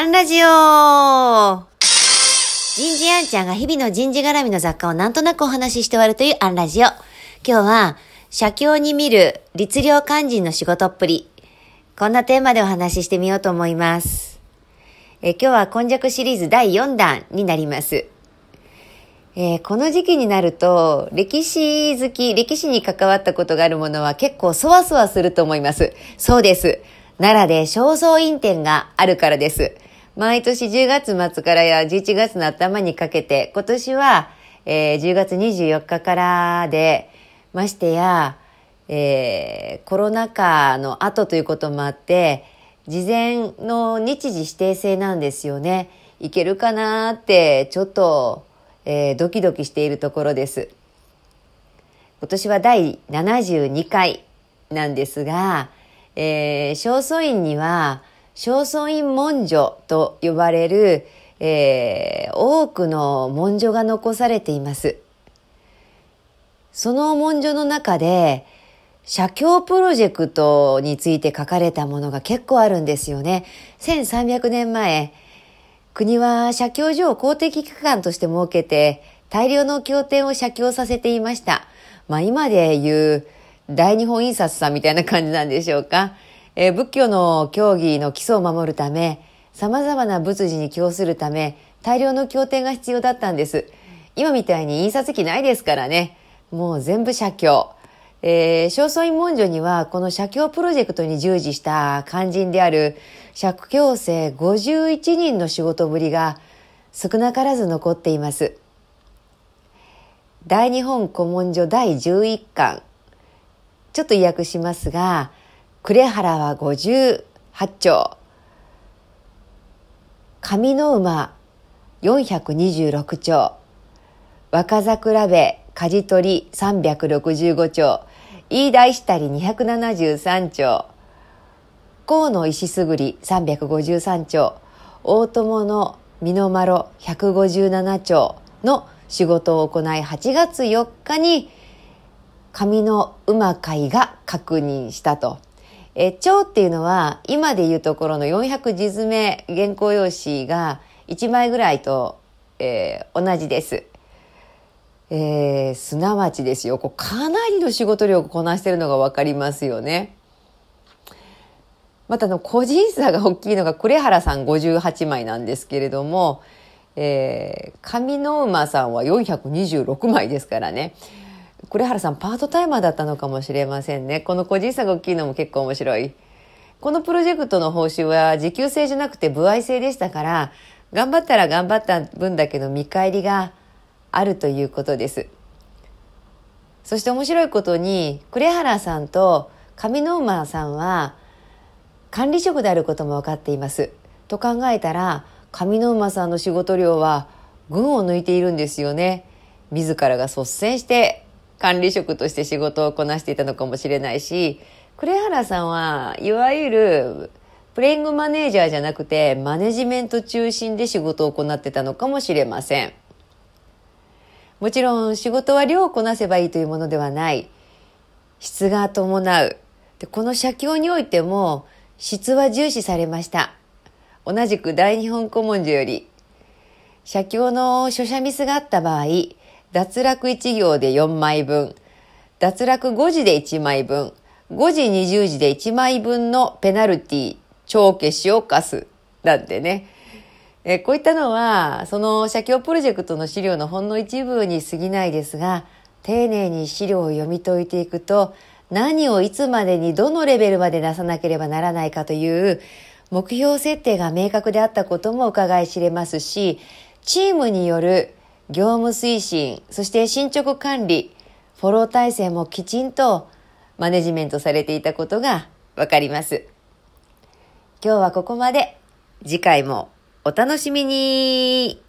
アンラジオ人事アンちゃんが日々の人事絡みの雑貨をなんとなくお話しして終わるというアンラジオ。今日は、社協に見る律令肝心の仕事っぷり。こんなテーマでお話ししてみようと思います。え今日は今弱シリーズ第4弾になります。えーこの時期になると、歴史好き、歴史に関わったことがあるものは結構そわそわすると思います。そうです。奈良で正倉院展があるからです。毎年10月末からや11月の頭にかけて、今年は、えー10月24日からで、ましてや、えーコロナ禍の後ということもあって、事前の日時指定制なんですよね。いけるかなって、ちょっと、えードキドキしているところです。今年は第72回なんですが、えー、正倉院には正倉院文書と呼ばれる、えー多くの文書が残されています。その文書の中で、社協プロジェクトについて書かれたものが結構あるんですよね。1300年前、国は社協所を公的機関として設けて、大量の経典を写経させていました。まあ今で言う大日本印刷さんみたいな感じなんでしょうか。え仏教の教義の基礎を守るため、様々な仏事に供するため、大量の経典が必要だったんです。今みたいに印刷機ないですからね。もう全部写経。えー、正倉院文書にはこの写経プロジェクトに従事した肝心である釈教生51人の仕事ぶりが少なからず残っています。大日本古文書第11巻。ちょっと意訳しますが、呉原は58丁。上の馬426丁。若桜部舵取り365丁。飯田石谷273丁。河野石すぐり353丁。大友の美濃丸157丁の仕事を行い8月4日に上の馬会が確認したと。え、帳っていうのは今でいうところの400字詰め原稿用紙が1枚ぐらいと、えー同じです。えーすなわちですよ、こうかなりの仕事量をこなしてるのがわかりますよね。またの個人差が大きいのが呉原さん58枚なんですけれども、えー上の馬さんは426枚ですからね。呉原さんパートタイマーだったのかもしれませんね。この個人差が大きいのも結構面白い。このプロジェクトの報酬は時給制じゃなくて歩合制でしたから、頑張ったら頑張った分だけの見返りがあるということです。そして面白いことに、呉原さんと上の馬さんは管理職であることも分かっています。と考えたら、上の馬さんの仕事量は群を抜いているんですよね。自らが率先して管理職として仕事をこなしていたのかもしれないし、呉原さんはいわゆるプレイングマネージャーじゃなくてマネジメント中心で仕事を行ってたのかもしれません。もちろん仕事は量をこなせばいいというものではない。質が伴う。でこの写経においても質は重視されました。同じく大日本古文書より、写経の書写ミスがあった場合、脱落1行で4枚分、脱落5字で1枚分、5時20時で1枚分のペナルティ、帳消しを課す。なんてね。えこういったのは、その写経プロジェクトの資料のほんの一部に過ぎないですが、丁寧に資料を読み解いていくと、何をいつまでにどのレベルまで出さなければならないかという目標設定が明確であったことも伺い知れますし、チームによる業務推進、そして進捗管理、フォロー体制もきちんとマネジメントされていたことがわかります。今日はここまで。次回もお楽しみに